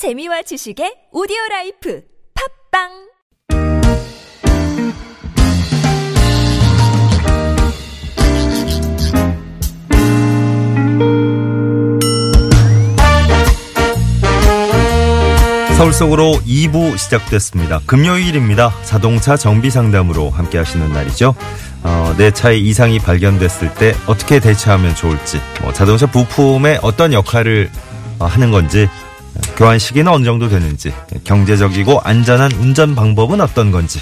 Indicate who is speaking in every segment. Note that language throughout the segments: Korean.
Speaker 1: 재미와 지식의 오디오 life 팟빵
Speaker 2: 서울 속으로 2부 시작됐습니다. 금요일입니다. 자동차 정비 상담으로 함께 하시는 날이죠. 어, 내 차에 이상이 발견됐을 때 어떻게 대처하면 좋을지, 뭐 자동차 부품에 어떤 역할을 어, 하는 건지, 교환 시기는 어느 정도 되는지, 경제적이고 안전한 운전 방법은 어떤 건지,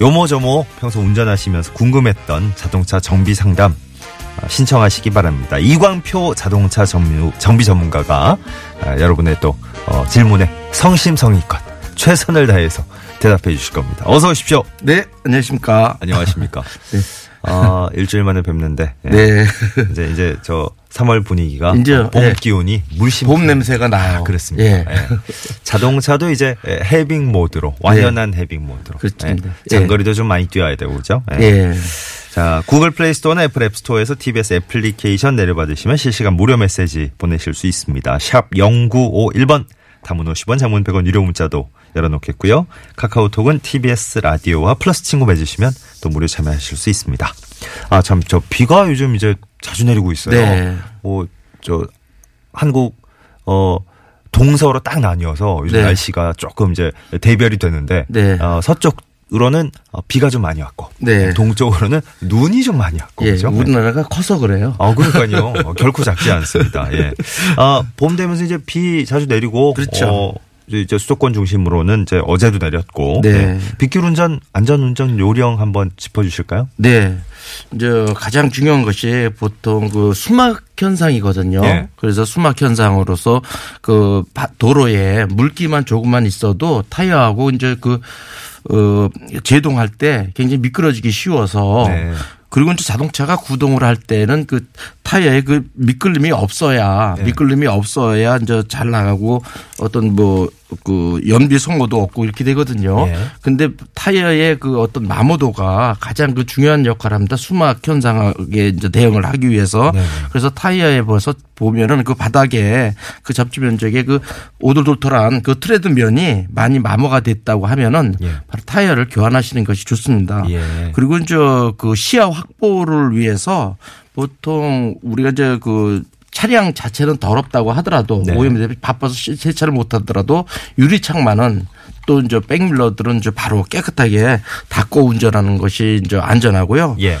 Speaker 2: 요모저모 평소 운전하시면서 궁금했던 자동차 정비 상담 어, 신청하시기 바랍니다. 이광표 자동차 정비, 정비 전문가가 아, 여러분의 또 어, 질문에 성심성의껏 최선을 다해서 대답해 주실 겁니다. 어서 오십시오.
Speaker 3: 네, 안녕하십니까.
Speaker 2: 안녕하십니까.
Speaker 3: 네.
Speaker 2: 아, 일주일 만에 뵙는데 예.
Speaker 3: 네.
Speaker 2: 이제 이제 저 3월 분위기가
Speaker 3: 이제,
Speaker 2: 봄
Speaker 3: 예.
Speaker 2: 기운이 물씬
Speaker 3: 봄 냄새가 나요.
Speaker 2: 아, 그렇습니다.
Speaker 3: 예.
Speaker 2: 예. 자동차도 이제 해빙 모드로 완연한 해빙 모드로
Speaker 3: 그렇습니다.
Speaker 2: 예. 장거리도 좀 많이 뛰어야 되고 그죠? 예.
Speaker 3: 예.
Speaker 2: 자, 구글 플레이 스토어나 애플 앱 스토어에서 TBS 애플리케이션 내려받으시면 실시간 무료 메시지 보내실 수 있습니다. 샵 0951번 담은 50원 장문 100원 유료 문자도 열어놓겠고요. 카카오톡은 TBS 라디오와 플러스 친구 맺으시면 또 무료 참여하실 수 있습니다. 아, 참, 저 비가 요즘 이제 자주 내리고 있어요.
Speaker 3: 네.
Speaker 2: 뭐, 저, 한국, 어, 동서로 딱 나뉘어서 요즘
Speaker 3: 네.
Speaker 2: 날씨가 조금 이제 대별이 되는데,
Speaker 3: 네.
Speaker 2: 어, 서쪽 으로는 어, 비가 좀 많이 왔고,
Speaker 3: 네.
Speaker 2: 동쪽으로는 눈이 좀 많이 왔고,
Speaker 3: 예.
Speaker 2: 그죠?
Speaker 3: 우리나라가 커서 그래요.
Speaker 2: 아, 그러니까요. 어, 결코 작지 않습니다. 예. 아, 봄 되면서 이제 비 자주 내리고.
Speaker 3: 그렇죠.
Speaker 2: 어, 이제 수도권 중심으로는 이제 어제도 내렸고.
Speaker 3: 네.
Speaker 2: 예. 빗길 운전, 안전 운전 요령 한번 짚어주실까요?
Speaker 3: 네. 이제 가장 중요한 것이 보통 그 수막 현상이거든요.
Speaker 2: 예.
Speaker 3: 그래서 수막 현상으로서 그 바- 도로에 물기만 조금만 있어도 타이어하고 이제 그, 어, 제동할 때 굉장히 미끄러지기 쉬워서
Speaker 2: 네.
Speaker 3: 그리고 이제 자동차가 구동을 할 때는 그 타이어에 그 미끌림이 없어야
Speaker 2: 네.
Speaker 3: 미끌림이 없어야 이제 잘 나가고 어떤 뭐 그 연비 소모도 없고 이렇게 되거든요.
Speaker 2: 예.
Speaker 3: 근데 타이어의 그 어떤 마모도가 가장 그 중요한 역할을 합니다. 수막 현상에 이제 대응을 하기 위해서.
Speaker 2: 네.
Speaker 3: 그래서 타이어에 벌써 보면은 그 바닥에 그 접지 면적에 그 오돌돌돌한 그 트레드 면이 많이 마모가 됐다고 하면은
Speaker 2: 예.
Speaker 3: 바로 타이어를 교환하시는 것이 좋습니다.
Speaker 2: 예.
Speaker 3: 그리고 이제 그 시야 확보를 위해서 보통 우리가 이제 그 차량 자체는 더럽다고 하더라도
Speaker 2: 네.
Speaker 3: 오염이 되면 바빠서 시- 세차를 못 하더라도 유리창만은 또 이제 백밀러들은 이제 바로 깨끗하게 닦고 운전하는 것이 이제 안전하고요.
Speaker 2: 예.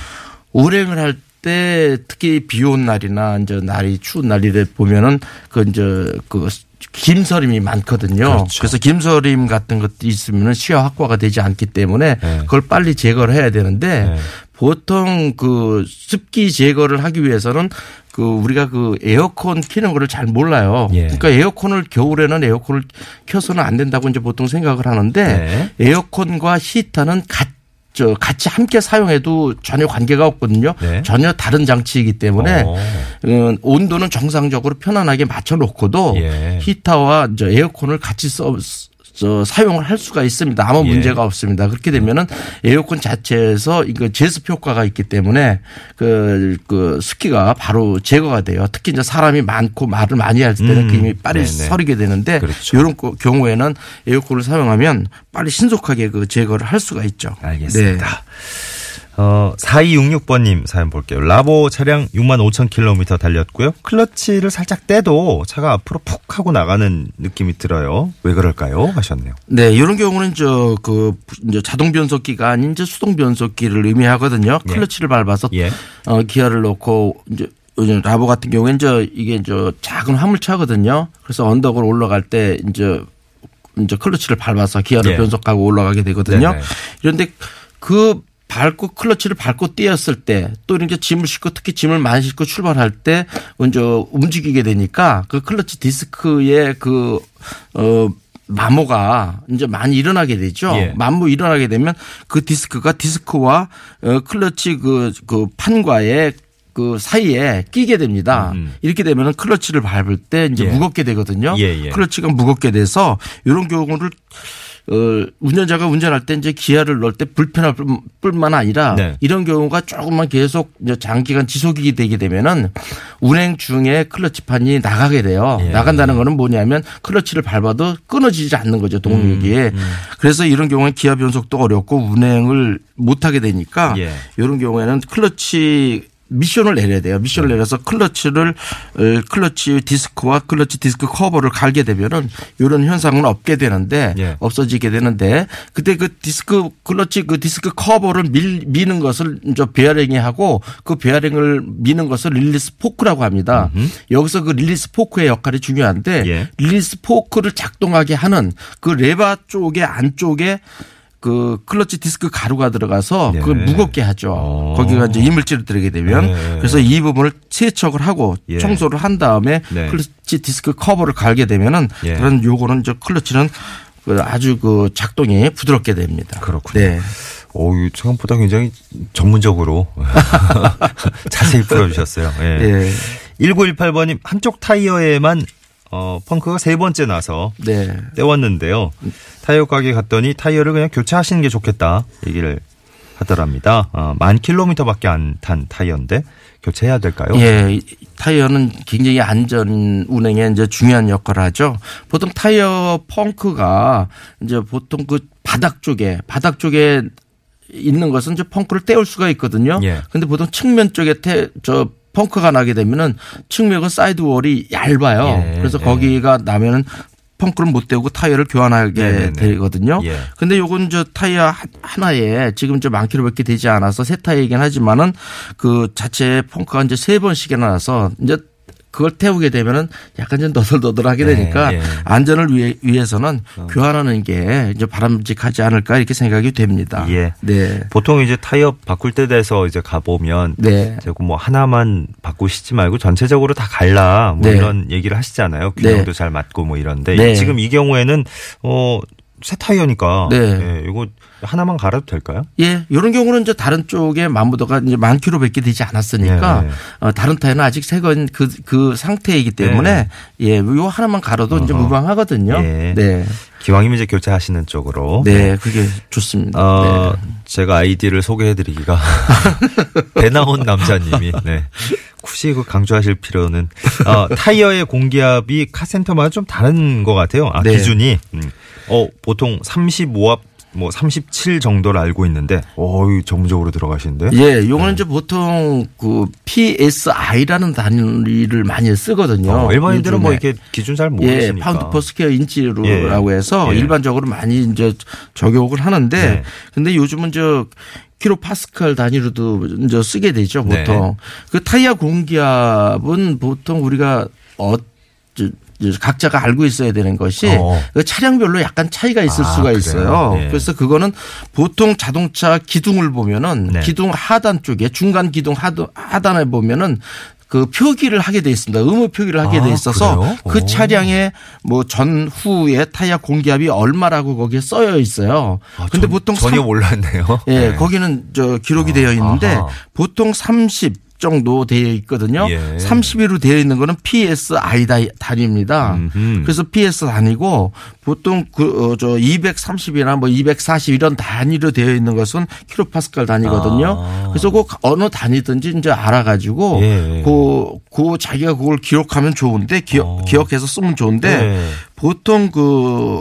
Speaker 3: 운행을 할 때 특히 비 온 날이나 이제 날이 추운 날이래 보면은 그 이제 그 김서림이 많거든요.
Speaker 2: 그렇죠.
Speaker 3: 그래서 김서림 같은 것도 있으면은 시야 확보가 되지 않기 때문에
Speaker 2: 네.
Speaker 3: 그걸 빨리 제거를 해야 되는데
Speaker 2: 네.
Speaker 3: 보통 그 습기 제거를 하기 위해서는 그 우리가 그 에어컨 키는 거를 잘 몰라요.
Speaker 2: 예.
Speaker 3: 그러니까 에어컨을 겨울에는 에어컨을 켜서는 안 된다고 이제 보통 생각을 하는데
Speaker 2: 네.
Speaker 3: 에어컨과 히터는 같 저 같이 함께 사용해도 전혀 관계가 없거든요.
Speaker 2: 네.
Speaker 3: 전혀 다른 장치이기 때문에
Speaker 2: 어.
Speaker 3: 음, 온도는 정상적으로 편안하게 맞춰 놓고도
Speaker 2: 예.
Speaker 3: 히터와 저 에어컨을 같이 써 저 사용을 할 수가 있습니다. 아무
Speaker 2: 예.
Speaker 3: 문제가 없습니다. 그렇게 되면은 에어컨 자체에서 이거 제습 효과가 있기 때문에 그, 그 습기가 바로 제거가 돼요. 특히 이제 사람이 많고 말을 많이 할 때는
Speaker 2: 음.
Speaker 3: 그 힘이 빨리
Speaker 2: 네네.
Speaker 3: 서리게 되는데
Speaker 2: 그렇죠.
Speaker 3: 이런 거- 경우에는 에어컨을 사용하면 빨리 신속하게 그 제거를 할 수가 있죠.
Speaker 2: 알겠습니다.
Speaker 3: 네.
Speaker 2: 어, 4266번님 사연 볼게요. 라보 차량 6만 5천 킬로미터 달렸고요. 클러치를 살짝 떼도 차가 앞으로 푹 하고 나가는 느낌이 들어요. 왜 그럴까요? 하셨네요.
Speaker 3: 네, 이런 경우는 저 그 이제 자동 변속기가 아닌 이제 수동 변속기를 의미하거든요.
Speaker 2: 예.
Speaker 3: 클러치를 밟아서
Speaker 2: 예.
Speaker 3: 어 기어를 놓고 이제 라보 같은 경우에는 저 이게 이제 작은 화물차거든요. 그래서 언덕을 올라갈 때 이제 이제 클러치를 밟아서 기어를
Speaker 2: 예.
Speaker 3: 변속하고 올라가게 되거든요.
Speaker 2: 네네.
Speaker 3: 그런데 그 밟고 클러치를 밟고 뗐을 때 또 이렇게 짐을 싣고 특히 짐을 많이 싣고 출발할 때 먼저 움직이게 되니까 그 클러치 디스크의 그 어 마모가 이제 많이 일어나게 되죠.
Speaker 2: 예.
Speaker 3: 마모 일어나게 되면 그 디스크가 디스크와 어 클러치 그, 그 판과의 그 사이에 끼게 됩니다.
Speaker 2: 음.
Speaker 3: 이렇게 되면은 클러치를 밟을 때 이제
Speaker 2: 예.
Speaker 3: 무겁게 되거든요.
Speaker 2: 예, 예.
Speaker 3: 클러치가 무겁게 돼서 이런 경우를 어, 운전자가 운전할 때 이제 기어를 넣을 때 불편할 뿐- 뿐만 아니라
Speaker 2: 네.
Speaker 3: 이런 경우가 조금만 계속 장기간 지속이 되게 되면은 운행 중에 클러치판이 나가게 돼요.
Speaker 2: 예.
Speaker 3: 나간다는 거는 뭐냐면 클러치를 밟아도 끊어지지 않는 거죠 동력이.
Speaker 2: 음,
Speaker 3: 그래서 이런 경우에 기어 변속도 어렵고 운행을 못 하게 되니까
Speaker 2: 예.
Speaker 3: 이런 경우에는 클러치 미션을 내려야 돼요. 미션을
Speaker 2: 네.
Speaker 3: 내려서 클러치를 어, 클러치 디스크와 클러치 디스크 커버를 갈게 되면은 이런 현상은 없게 되는데
Speaker 2: 예.
Speaker 3: 없어지게 되는데 그때 그 디스크 클러치 그 디스크 커버를 밀, 미는 것을 저 베어링이 하고 그 베어링을 미는 것을 release fork라고 합니다. 여기서 그 release fork의 역할이 중요한데
Speaker 2: 예.
Speaker 3: release fork를 작동하게 하는 그 레바 쪽의 안쪽에 그 클러치 디스크 가루가 들어가서
Speaker 2: 네.
Speaker 3: 그걸 무겁게 하죠.
Speaker 2: 어.
Speaker 3: 거기가 이제 이물질을 들어게 되면
Speaker 2: 네.
Speaker 3: 그래서 이 부분을 세척을 하고
Speaker 2: 예.
Speaker 3: 청소를 한 다음에
Speaker 2: 네.
Speaker 3: 클러치 디스크 커버를 갈게 되면은
Speaker 2: 예.
Speaker 3: 그런 요거는 저 클러치는 그 아주 그 작동이 부드럽게 됩니다.
Speaker 2: 그렇군요.
Speaker 3: 네.
Speaker 2: 오, 생각보다 굉장히 전문적으로 자세히 풀어주셨어요. 예.
Speaker 3: 예.
Speaker 2: 1918번님 한쪽 타이어에만 어, 펑크가 세 번째 나서
Speaker 3: 네.
Speaker 2: 때웠는데요. 타이어 가게 갔더니 타이어를 그냥 교체하시는 게 좋겠다 얘기를 하더랍니다. 어, 만 킬로미터밖에 안 탄 타이어인데 교체해야 될까요?
Speaker 3: 예, 이 타이어는 굉장히 안전 운행에 이제 중요한 역할을 하죠. 보통 타이어 펑크가 이제 보통 그 바닥 쪽에 바닥 쪽에 있는 것은 이제 펑크를 때울 수가 있거든요.
Speaker 2: 예.
Speaker 3: 근데 보통 측면 쪽에 태, 저 펑크가 나게 되면은 측면은 side wall이 얇아요.
Speaker 2: 예,
Speaker 3: 그래서
Speaker 2: 예.
Speaker 3: 거기가 나면은 펑크를 못 떼고 타이어를 교환하게
Speaker 2: 네네네.
Speaker 3: 되거든요.
Speaker 2: 예.
Speaker 3: 근데 요건 저 타이어 하- 하나에 지금 저 만 킬로밖에 되지 않아서 새 타이어이긴 하지만은 그 자체 펑크가 이제 세 번씩이나 나서 이제 그걸 태우게 되면은 약간 좀 너덜너덜하게
Speaker 2: 네,
Speaker 3: 되니까
Speaker 2: 예.
Speaker 3: 안전을 위해, 위해서는 교환하는 게 이제 바람직하지 않을까 이렇게 생각이 됩니다.
Speaker 2: 예.
Speaker 3: 네.
Speaker 2: 보통 이제 타이어 바꿀 때 돼서 이제 가보면
Speaker 3: 네.
Speaker 2: 뭐 하나만 바꾸시지 말고 전체적으로 다 갈라 뭐
Speaker 3: 네.
Speaker 2: 이런 얘기를 하시잖아요. 균형도
Speaker 3: 네.
Speaker 2: 잘 맞고 뭐 이런데
Speaker 3: 네.
Speaker 2: 지금 이 경우에는 어, 새 타이어니까
Speaker 3: 네.
Speaker 2: 예, 이거 하나만 갈아도 될까요?
Speaker 3: 예, 이런 경우는 이제 다른 쪽에 만보도가 이제 만 킬로밖에 되지 않았으니까
Speaker 2: 네.
Speaker 3: 어, 다른 타이어는 아직 새건 그, 그 상태이기 때문에 예, 요 하나만 갈아도 이제
Speaker 2: 네. 어허.
Speaker 3: 무방하거든요.
Speaker 2: 예.
Speaker 3: 네.
Speaker 2: 기왕이면 이제 교체하시는 쪽으로.
Speaker 3: 네, 그게 좋습니다.
Speaker 2: 어,
Speaker 3: 네.
Speaker 2: 제가 아이디를 소개해드리기가 배 나온 남자님이 네. 굳이 그 강조하실 필요는 어, 타이어의 공기압이 카센터마다 좀 다른 것 같아요. 아,
Speaker 3: 네.
Speaker 2: 기준이 음. 어 보통 35압 뭐 37 정도를 알고 있는데 어유 전문적으로 들어가시는데.
Speaker 3: 예, 요거는 이제 보통 그 PSI라는 단위를 많이 쓰거든요.
Speaker 2: 어, 일반인들은 뭐. 이렇게 기준 잘
Speaker 3: 예,
Speaker 2: 모르시니까.
Speaker 3: pound per square inch로라고
Speaker 2: 예.
Speaker 3: 해서
Speaker 2: 예.
Speaker 3: 일반적으로 많이 이제 적용을 하는데
Speaker 2: 네.
Speaker 3: 근데 요즘은 저 킬로 파스칼 단위로도 이제 쓰게 되죠,
Speaker 2: 네.
Speaker 3: 보통. 그 타이어 공기압은 보통 우리가 어 각자가 알고 있어야 되는 것이
Speaker 2: 어.
Speaker 3: 그 차량별로 약간 차이가 있을
Speaker 2: 아,
Speaker 3: 수가
Speaker 2: 그래요?
Speaker 3: 있어요.
Speaker 2: 예.
Speaker 3: 그래서 그거는 보통 자동차 기둥을 보면은
Speaker 2: 네.
Speaker 3: 기둥 하단 쪽에 중간 기둥 하단, 하단에 보면은 그 표기를 하게 돼 있습니다. 의무 표기를 하게
Speaker 2: 아,
Speaker 3: 돼 있어서? 그
Speaker 2: 오.
Speaker 3: 차량의 뭐 전후에 타이어 공기압이 얼마라고 거기에 써여 있어요.
Speaker 2: 아,
Speaker 3: 근데
Speaker 2: 전-
Speaker 3: 보통
Speaker 2: 전혀
Speaker 3: 삼-
Speaker 2: 몰랐네요.
Speaker 3: 예,
Speaker 2: 네.
Speaker 3: 거기는 저 기록이 되어 있는데
Speaker 2: 아하.
Speaker 3: 보통 30 정도 되어 있거든요.
Speaker 2: 예.
Speaker 3: 31로 되어 있는 거는 PSI 다- 단위입니다.
Speaker 2: 음흠.
Speaker 3: 그래서 PS 단위고 보통 그저 230이나 뭐 240 이런 단위로 되어 있는 것은 킬로파스칼 단위거든요.
Speaker 2: 아.
Speaker 3: 그래서 그 어느 단위든지 이제 알아가지고
Speaker 2: 예.
Speaker 3: 그, 그 자기가 그걸 기록하면 좋은데 기억,
Speaker 2: 어.
Speaker 3: 기억해서 쓰면 좋은데
Speaker 2: 네.
Speaker 3: 보통 그,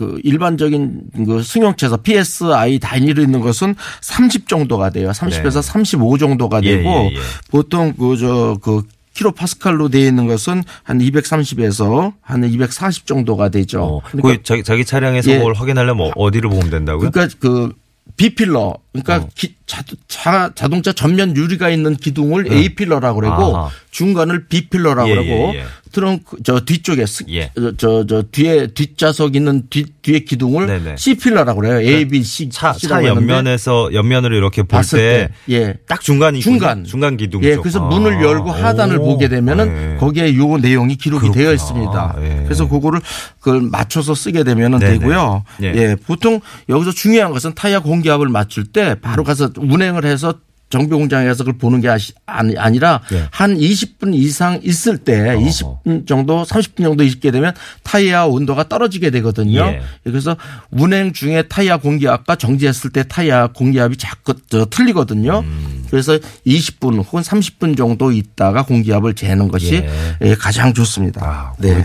Speaker 3: 그 일반적인 그 승용차에서 PSI 단위로 있는 것은 30 정도가 돼요. 30에서 35 정도가
Speaker 2: 네. 예,
Speaker 3: 되고
Speaker 2: 예, 예.
Speaker 3: 보통 그저그 킬로 파스칼로 되어 있는 것은 한 230에서 한 240 정도가 되죠.
Speaker 2: 어,
Speaker 3: 그러니까,
Speaker 2: 그 자기, 자기 차량에서
Speaker 3: 예.
Speaker 2: 그걸 확인하려면 뭐 어디를 보면 된다고요?
Speaker 3: 그러니까 그 B필러 그러니까
Speaker 2: 어.
Speaker 3: 기- 자, 자, 자동차 전면 유리가 있는 기둥을 A 필러라고 그러고
Speaker 2: 아하.
Speaker 3: 중간을 B 필러라고
Speaker 2: 예,
Speaker 3: 그러고
Speaker 2: 예, 예.
Speaker 3: 트렁크 저 뒤쪽에 스-
Speaker 2: 예.
Speaker 3: 저, 저, 저 뒤에 뒷좌석 있는 뒤 뒤에 기둥을
Speaker 2: 네네.
Speaker 3: C 필러라고 그래요. A, B, C
Speaker 2: 차,
Speaker 3: C라고
Speaker 2: 차
Speaker 3: 하는데
Speaker 2: 옆면에서 옆면으로 이렇게 볼
Speaker 3: 봤을 때때 예.
Speaker 2: 딱 중간이
Speaker 3: 중간.
Speaker 2: 중간 기둥
Speaker 3: 예,
Speaker 2: 쪽.
Speaker 3: 그래서
Speaker 2: 아.
Speaker 3: 문을 열고 하단을
Speaker 2: 오.
Speaker 3: 보게 되면은
Speaker 2: 네.
Speaker 3: 거기에 요 내용이 기록이
Speaker 2: 그렇구나.
Speaker 3: 되어 있습니다.
Speaker 2: 예.
Speaker 3: 그래서 그거를 그걸 맞춰서 쓰게 되면은
Speaker 2: 네네.
Speaker 3: 되고요.
Speaker 2: 예.
Speaker 3: 예. 보통 여기서 중요한 것은 타이어 공기압을 맞출 때 바로 가서 운행을 해서 정비 공장에서 그걸 보는 게 아니, 아니라
Speaker 2: 예.
Speaker 3: 한 20분 이상 있을 때 20분 정도 30분 정도 있게 되면 타이어 온도가 떨어지게 되거든요.
Speaker 2: 예.
Speaker 3: 그래서 운행 중에 타이어 공기압과 정지했을 때 타이어 공기압이 자꾸 저 틀리거든요.
Speaker 2: 음.
Speaker 3: 그래서 20분 혹은 30분 정도 있다가 공기압을 재는 것이
Speaker 2: 예.
Speaker 3: 예, 가장 좋습니다.
Speaker 2: 아,
Speaker 3: 네.
Speaker 2: 우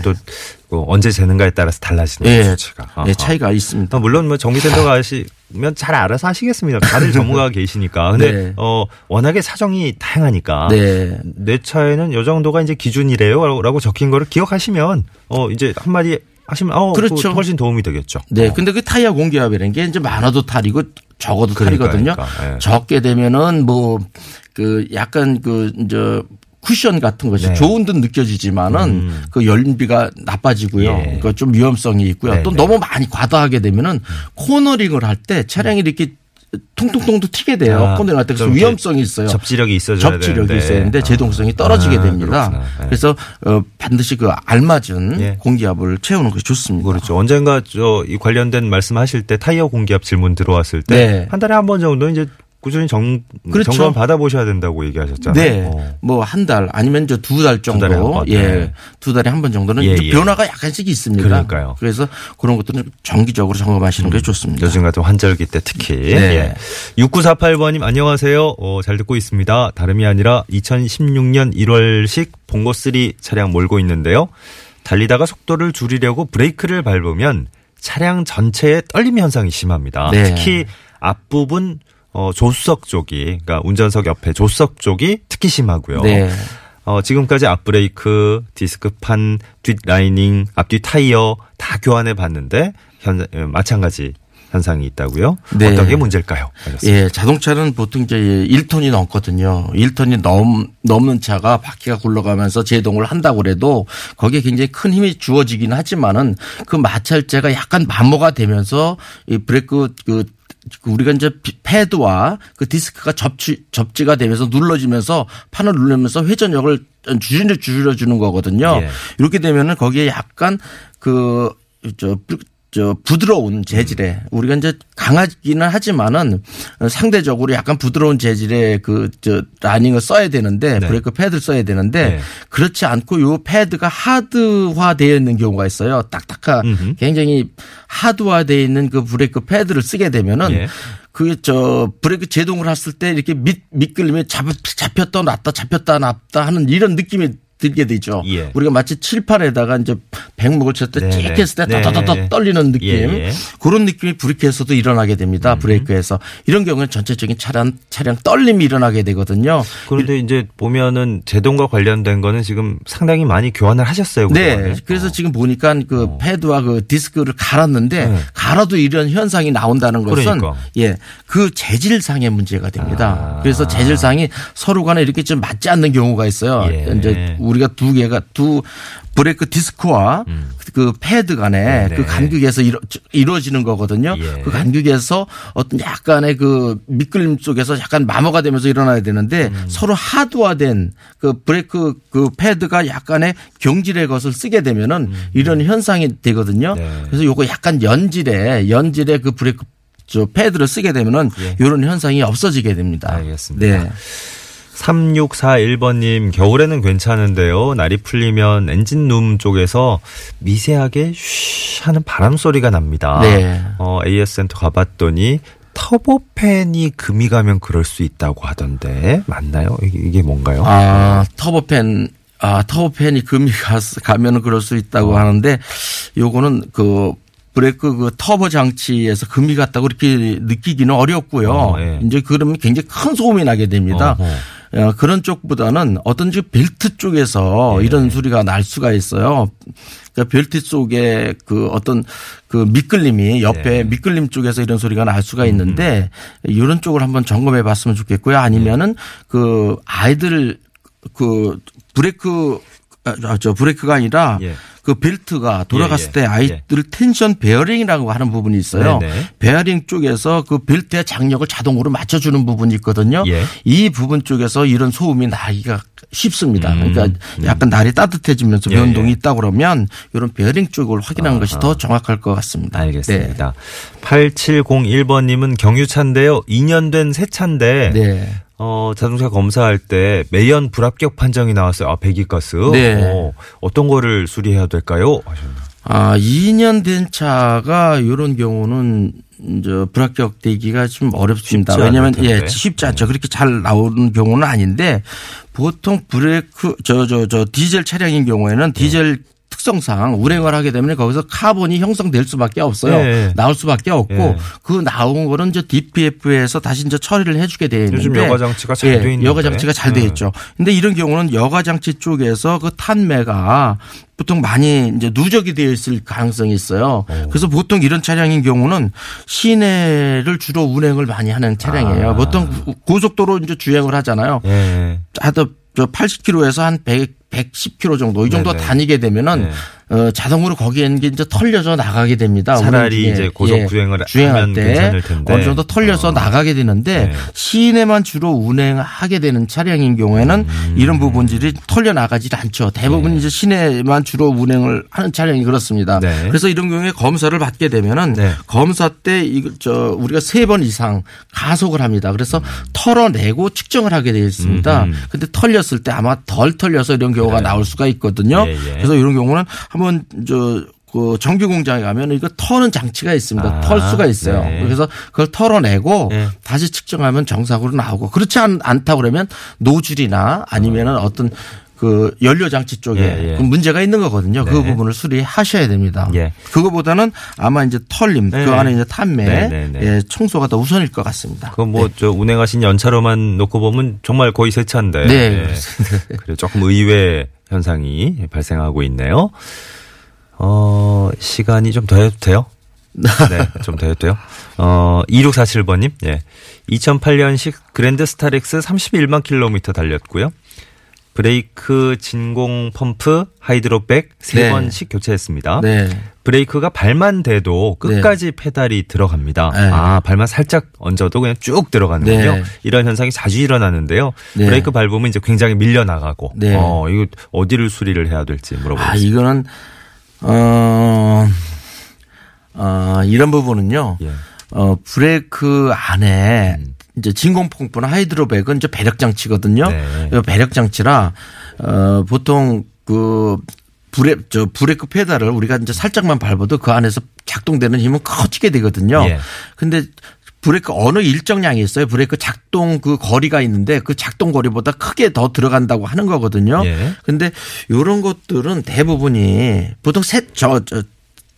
Speaker 2: 뭐 언제 재는가에 따라서 달라지는
Speaker 3: 예,
Speaker 2: 수치가.
Speaker 3: 예. 차이가 있습니다.
Speaker 2: 어, 물론 뭐 정비센터 가시면 잘 알아서 하시겠습니다. 다들 전문가가 계시니까. 근데
Speaker 3: 네.
Speaker 2: 어 워낙에 사정이 다양하니까
Speaker 3: 네.
Speaker 2: 내 차에는 요 정도가 이제 기준이래요라고 적힌 거를 기억하시면 어 이제 한 마디 하시면 어
Speaker 3: 그렇죠.
Speaker 2: 그거 훨씬 도움이 되겠죠.
Speaker 3: 네.
Speaker 2: 어.
Speaker 3: 근데 그 타이어 공기압이라는 게 이제 많아도 탈이고 적어도
Speaker 2: 그러니까,
Speaker 3: 탈이거든요.
Speaker 2: 그러니까, 예.
Speaker 3: 적게 되면은 뭐 그 약간 그 이제 쿠션 같은 것이
Speaker 2: 네.
Speaker 3: 좋은 듯 느껴지지만은 그 열비가 나빠지고요.
Speaker 2: 예.
Speaker 3: 그러니까 좀 위험성이 있고요.
Speaker 2: 네,
Speaker 3: 또
Speaker 2: 네.
Speaker 3: 너무 많이 과다하게 되면은 코너링을 할 때 차량이 이렇게 통통통도 튀게 돼요.
Speaker 2: 아,
Speaker 3: 코너링 할때 그래서 위험성이 있어요.
Speaker 2: 접지력이 있어야
Speaker 3: 접지력이
Speaker 2: 되는데.
Speaker 3: 있어야 되는데
Speaker 2: 아.
Speaker 3: 제동성이 떨어지게
Speaker 2: 아,
Speaker 3: 됩니다.
Speaker 2: 네.
Speaker 3: 그래서 어, 반드시 그 알맞은
Speaker 2: 예.
Speaker 3: 공기압을 채우는 것이 좋습니다.
Speaker 2: 그렇죠. 언젠가 저 이 관련된 말씀하실 때 타이어 공기압 질문 들어왔을 때한
Speaker 3: 네.
Speaker 2: 달에 한 번 정도 이제 꾸준히 정
Speaker 3: 그렇죠.
Speaker 2: 점검 받아보셔야 된다고 얘기하셨잖아요.
Speaker 3: 네.
Speaker 2: 어.
Speaker 3: 뭐한 달 아니면 이제 두달 정도.
Speaker 2: 달에 한 번.
Speaker 3: 예.
Speaker 2: 네.
Speaker 3: 두 달에 한 번 정도는
Speaker 2: 예, 예.
Speaker 3: 변화가 약간씩 있습니다.
Speaker 2: 그러니까요.
Speaker 3: 그래서 그런 것들은 정기적으로 점검하시는 게 좋습니다.
Speaker 2: 요즘 같은 환절기 때 특히.
Speaker 3: 네.
Speaker 2: 예. 6948번님 안녕하세요. 어, 잘 듣고 있습니다. 다름이 아니라 2016년 1월식 봉고3 차량 몰고 있는데요. 달리다가 속도를 줄이려고 브레이크를 밟으면 차량 전체에 떨림 현상이 심합니다.
Speaker 3: 네.
Speaker 2: 특히 앞부분 어, 조수석 쪽이 그러니까 운전석 옆에 조수석 쪽이 특히 심하고요.
Speaker 3: 네.
Speaker 2: 어, 지금까지 앞브레이크, 디스크판, 뒷 라이닝, 앞뒤 타이어 다 교환해 봤는데 현 어, 마찬가지 현상이 있다고요.
Speaker 3: 네.
Speaker 2: 어떤 게 문제일까요? 알겠습니다.
Speaker 3: 예, 자동차는 보통 이제 1톤이 넘거든요. 1톤이 넘, 넘는 차가 바퀴가 굴러가면서 제동을 한다고 그래도 거기에 굉장히 큰 힘이 주어지긴 하지만은 그 마찰제가 약간 마모가 되면서 이 브레이크 그그 우리가 이제 비- 패드와 그 디스크가 접지, 접지가 되면서 눌러지면서 판을 누르면서 회전력을 줄여 줄여주는 거거든요.
Speaker 2: 예.
Speaker 3: 이렇게 되면은 거기에 약간 그, 저, 부- 저 부드러운 재질의 우리가 이제 강하기는 하지만은 상대적으로 약간 부드러운 재질의 그 저 라닝을 써야 되는데
Speaker 2: 네.
Speaker 3: 브레이크 패드를 써야 되는데
Speaker 2: 네.
Speaker 3: 그렇지 않고 요 패드가 하드화 되어 있는 경우가 있어요. 딱딱한
Speaker 2: 음흠.
Speaker 3: 굉장히 하드화 되어 있는 그 브레이크 패드를 쓰게 되면은
Speaker 2: 예.
Speaker 3: 그저 브레이크 제동을 했을 때 이렇게 밑 미끌림이 잡, 잡혔다 놨다 잡혔다 놨다 하는 이런 느낌이 들게 되죠.
Speaker 2: 예.
Speaker 3: 우리가 마치 칠판에다가 이제 백목을 쳤을 때. 찍 했을 때
Speaker 2: 네.
Speaker 3: 떠떠떠 떨리는 느낌.
Speaker 2: 예, 예.
Speaker 3: 그런 느낌이 브레이크에서도 일어나게 됩니다. 브레이크에서. 이런 경우는 전체적인 차량 차량 떨림이 일어나게 되거든요.
Speaker 2: 그런데 이제 보면은 제동과 관련된 거는 지금 상당히 많이 교환을 하셨어요.
Speaker 3: 네.
Speaker 2: 그동안에.
Speaker 3: 그래서
Speaker 2: 어.
Speaker 3: 지금 보니까 그 패드와 그 디스크를 갈았는데
Speaker 2: 네.
Speaker 3: 갈아도 이런 현상이 나온다는 것은
Speaker 2: 그러니까.
Speaker 3: 예. 그 재질상의 문제가 됩니다.
Speaker 2: 아.
Speaker 3: 그래서 재질상이 서로 간에 이렇게 좀 맞지 않는 경우가 있어요.
Speaker 2: 예.
Speaker 3: 이제 우리가 두 개가 두 브레이크 디스크와 그 패드 간에
Speaker 2: 음. 네네.
Speaker 3: 그 간격에서 이루, 이루 어지는 거거든요.
Speaker 2: 예.
Speaker 3: 그 간격에서 어떤 약간의 그 미끌림 쪽에서 약간 마모가 되면서 일어나야 되는데
Speaker 2: 음.
Speaker 3: 서로 하드화된 그 브레이크 그 패드가 약간의 경질의 것을 쓰게 되면은 이런 현상이 되거든요.
Speaker 2: 음. 네.
Speaker 3: 그래서 요거 약간 연질의 연질의 그 브레이크 저 패드를 쓰게 되면은
Speaker 2: 예.
Speaker 3: 이런 현상이 없어지게 됩니다.
Speaker 2: 알겠습니다.
Speaker 3: 네.
Speaker 2: 3641번님, 겨울에는 괜찮은데요. 날이 풀리면 엔진룸 쪽에서 미세하게 쉬 하는 바람 소리가 납니다.
Speaker 3: 네.
Speaker 2: 어, AS 센터 가봤더니 터보팬이 금이 가면 그럴 수 있다고 하던데 맞나요? 이게, 이게 뭔가요?
Speaker 3: 아, 터보팬, 아, 터보팬이 금이 가, 가면은 그럴 수 있다고
Speaker 2: 어.
Speaker 3: 하는데 요거는 그 브레이크 그 터보 장치에서 금이 갔다고 이렇게 느끼기는 어렵고요.
Speaker 2: 어, 예.
Speaker 3: 이제 그러면 굉장히 큰 소음이 나게 됩니다.
Speaker 2: 어허.
Speaker 3: 어, 그런 쪽보다는 어떤 지 벨트 쪽에서
Speaker 2: 예.
Speaker 3: 이런 소리가 날 수가 있어요. 그러니까 벨트 쪽에 그 어떤 그 미끌림이 옆에
Speaker 2: 예.
Speaker 3: 미끌림 쪽에서 이런 소리가 날 수가
Speaker 2: 음.
Speaker 3: 있는데 이런 쪽을 한번 점검해 봤으면 좋겠고요. 아니면은
Speaker 2: 예.
Speaker 3: 그 idle 그 브레이크 아, 저 브레이크가 아니라
Speaker 2: 예.
Speaker 3: 그 벨트가 돌아갔을
Speaker 2: 예, 예.
Speaker 3: 때 idle tension 베어링이라고 하는 부분이 있어요.
Speaker 2: 네네.
Speaker 3: 베어링 쪽에서 그 벨트의 장력을 자동으로 맞춰주는 부분이 있거든요.
Speaker 2: 예.
Speaker 3: 이 부분 쪽에서 이런 소음이 나기가 쉽습니다.
Speaker 2: 음,
Speaker 3: 그러니까 약간 날이 따뜻해지면서
Speaker 2: 예,
Speaker 3: 변동이
Speaker 2: 예.
Speaker 3: 있다 그러면 이런 베어링 쪽을 확인하는 것이 더 정확할 것 같습니다.
Speaker 2: 알겠습니다. 8701번님은 경유차인데요. 2년 된 새 차인데
Speaker 3: 네. 네.
Speaker 2: 어, 자동차 검사할 때 매연 불합격 판정이 나왔어요. 아, 배기가스.
Speaker 3: 네.
Speaker 2: 어, 어떤 거를 수리해야 될까요?
Speaker 3: 아, 2년 된 차가 이런 경우는 이제 불합격 되기가 좀 어렵습니다. 왜냐하면. 예, 쉽지 않죠. 그렇게 잘 나오는 경우는 아닌데 보통 브레이크 저 저 저 디젤 차량인 경우에는 디젤 특성상 운행을 하게 되면 거기서 카본이 형성될 수밖에 없어요.
Speaker 2: 예.
Speaker 3: 나올 수밖에 없고
Speaker 2: 예.
Speaker 3: 그 나온 거는 이제 DPF에서 다시 이제 처리를 해주게 되어 있는데
Speaker 2: 요즘 여과 장치가 잘돼 있는데.
Speaker 3: 여과 장치가 잘돼
Speaker 2: 예.
Speaker 3: 있죠. 근데 이런 경우는 여과 장치 쪽에서 그 탄매가 보통 많이 이제 누적이 되어 있을 가능성이 있어요. 그래서 보통 이런 차량인 경우는 시내를 주로 운행을 많이 하는 차량이에요.
Speaker 2: 아.
Speaker 3: 보통 고속도로 이제 주행을 하잖아요.
Speaker 2: 예.
Speaker 3: 하도 저 80km에서 한 100, 110km 정도 이 정도
Speaker 2: 네네.
Speaker 3: 다니게 되면은
Speaker 2: 네.
Speaker 3: 어, 자동으로 거기에 있는 게 이제 털려져 나가게 됩니다.
Speaker 2: 차라리
Speaker 3: 중에.
Speaker 2: 이제 고속 주행을
Speaker 3: 주행할 때. 어느 정도 털려서
Speaker 2: 어.
Speaker 3: 나가게 되는데
Speaker 2: 네.
Speaker 3: 시내만 주로 운행하게 되는 차량인 경우에는
Speaker 2: 음.
Speaker 3: 이런 부분들이 털려 나가질 않죠. 대부분 이제 시내만 주로 운행을 하는 차량이 그렇습니다.
Speaker 2: 네.
Speaker 3: 그래서 이런 경우에 검사를 받게 되면은
Speaker 2: 네.
Speaker 3: 검사 때 이거 저 우리가 세 번 이상 가속을 합니다. 그래서 털어내고 측정을 하게 되어 있습니다.
Speaker 2: 음.
Speaker 3: 근데 털렸을 때 아마 덜 털려서 이런 경우가 나올 수가 있거든요.
Speaker 2: 예, 예.
Speaker 3: 그래서 이런 경우는 한번 저 그 정비 공장에 가면 이거 터는 장치가 있습니다.
Speaker 2: 아,
Speaker 3: 털 수가 있어요.
Speaker 2: 네.
Speaker 3: 그래서 그걸 털어내고
Speaker 2: 네.
Speaker 3: 다시 측정하면 정상으로 나오고 그렇지 않, 않다 그러면 노즐이나 아니면은 어떤 그 연료 장치 쪽에
Speaker 2: 예, 예.
Speaker 3: 그 문제가 있는 거거든요. 그
Speaker 2: 네.
Speaker 3: 부분을 수리하셔야 됩니다.
Speaker 2: 예.
Speaker 3: 그거보다는 아마 이제 털림
Speaker 2: 네.
Speaker 3: 그 안에 이제 탄매
Speaker 2: 네, 네, 네.
Speaker 3: 예, 청소가 더 우선일 것 같습니다.
Speaker 2: 그거 뭐, 저, 운행하신 연차로만 놓고 보면 정말 거의 새 차인데.
Speaker 3: 네.
Speaker 2: 그래 조금 의외 현상이 발생하고 있네요. 어, 시간이 좀 더 해도 돼요? 네, 좀 더 해도 돼요. 어, 2647번님, 예. 2008년식 그랜드 스타렉스 31만 킬로미터 달렸고요. 브레이크 진공 펌프 하이드로백 세
Speaker 3: 네.
Speaker 2: 번씩 교체했습니다.
Speaker 3: 네.
Speaker 2: 브레이크가 발만 대도 끝까지 페달이 들어갑니다.
Speaker 3: 네.
Speaker 2: 아, 발만 살짝 얹어도 그냥 쭉 들어가는군요.
Speaker 3: 네.
Speaker 2: 이런 현상이 자주 일어나는데요.
Speaker 3: 네.
Speaker 2: 브레이크 밟으면 이제 굉장히 밀려나가고,
Speaker 3: 네.
Speaker 2: 어, 이거 어디를 수리를 해야 될지
Speaker 3: 아,
Speaker 2: 물어보겠습니다.
Speaker 3: 이거는 어, 어 이런 부분은요.
Speaker 2: 예.
Speaker 3: 어 브레이크 안에
Speaker 2: 음.
Speaker 3: 이제 진공 펌프나 하이드로백은 이제 배력 장치거든요.
Speaker 2: 네.
Speaker 3: 이 배력 장치라 어 보통 그 브레 저 브레이크 페달을 우리가 이제 살짝만 밟아도 그 안에서 작동되는 힘은 커지게 되거든요.
Speaker 2: 예.
Speaker 3: 근데 브레이크 어느 일정량이 있어요. 브레이크 작동 그 거리가 있는데 그 작동 거리보다 크게 더 들어간다고 하는 거거든요.
Speaker 2: 예.
Speaker 3: 근데 요런 것들은 대부분이 보통 셋저 저,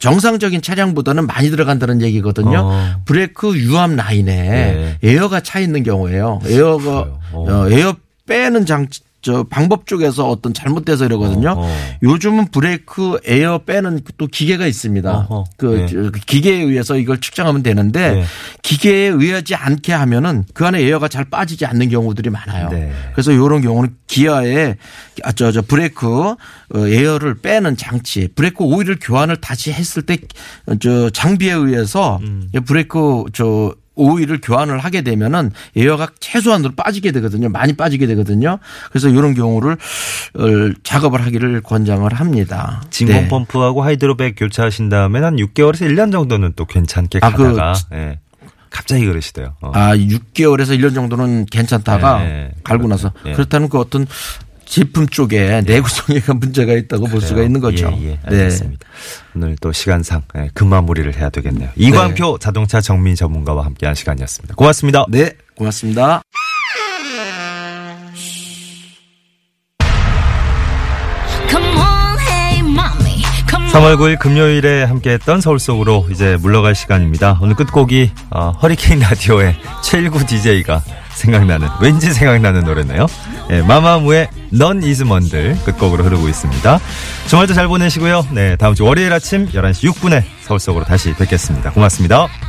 Speaker 3: 정상적인 차량보다는 많이 들어간다는 얘기거든요.
Speaker 2: 어.
Speaker 3: 브레이크 유압 라인에 에어가 차 있는 경우에요. 에어가?
Speaker 2: 어.
Speaker 3: 어, 에어 빼는 장치 저 방법 쪽에서 어떤 잘못돼서 이러거든요.
Speaker 2: 어허.
Speaker 3: 요즘은 브레이크 에어 빼는 또 기계가 있습니다.
Speaker 2: 어허.
Speaker 3: 그
Speaker 2: 네.
Speaker 3: 기계에 의해서 이걸 측정하면 되는데
Speaker 2: 네.
Speaker 3: 기계에 의하지 않게 하면은 그 안에 에어가 잘 빠지지 않는 경우들이 많아요.
Speaker 2: 네.
Speaker 3: 그래서 이런 경우는 기계에 아, 저, 저 브레이크 어, 에어를 빼는 장치, 브레이크 오일을 교환을 다시 했을 때 저 장비에 의해서
Speaker 2: 음.
Speaker 3: 브레이크 저 오일을 교환을 하게 되면은 에어가 최소한으로 빠지게 되거든요. 많이 빠지게 되거든요. 그래서 이런 경우를 어, 작업을 하기를 권장을 합니다.
Speaker 2: 진공
Speaker 3: 네.
Speaker 2: 펌프하고 하이드로백 교체하신 다음에 한 6개월에서 1년 정도는 또 괜찮게
Speaker 3: 아, 그
Speaker 2: 가다가 예. 갑자기 그러시대요. 어.
Speaker 3: 아, 6개월에서 1년 정도는 괜찮다가
Speaker 2: 네.
Speaker 3: 갈고 나서
Speaker 2: 예.
Speaker 3: 그렇다는 그 어떤 제품 쪽에 내구성에가 문제가 있다고 볼 수가
Speaker 2: 그래요?
Speaker 3: 있는 거죠.
Speaker 2: 예, 예,
Speaker 3: 네.
Speaker 2: 알겠습니다. 오늘 또 시간상 예, 금마무리를 해야 되겠네요. 이광표 자동차 정미 전문가와 함께한 시간이었습니다. 고맙습니다.
Speaker 3: 네, 고맙습니다.
Speaker 4: Come on, hey, mommy. Come on.
Speaker 2: 3월 9일 금요일에 함께했던 서울 속으로 이제 물러갈 시간입니다. 오늘 끝곡이 어, 허리케인 라디오의 최일구 DJ가 생각나는 왠지 생각나는 노래네요. 예, 마마무의 넌 이즈먼들 끝곡으로 흐르고 있습니다. 주말도 잘 보내시고요. 네, 다음 주 월요일 아침 11시 6분에 서울 속으로 다시 뵙겠습니다. 고맙습니다.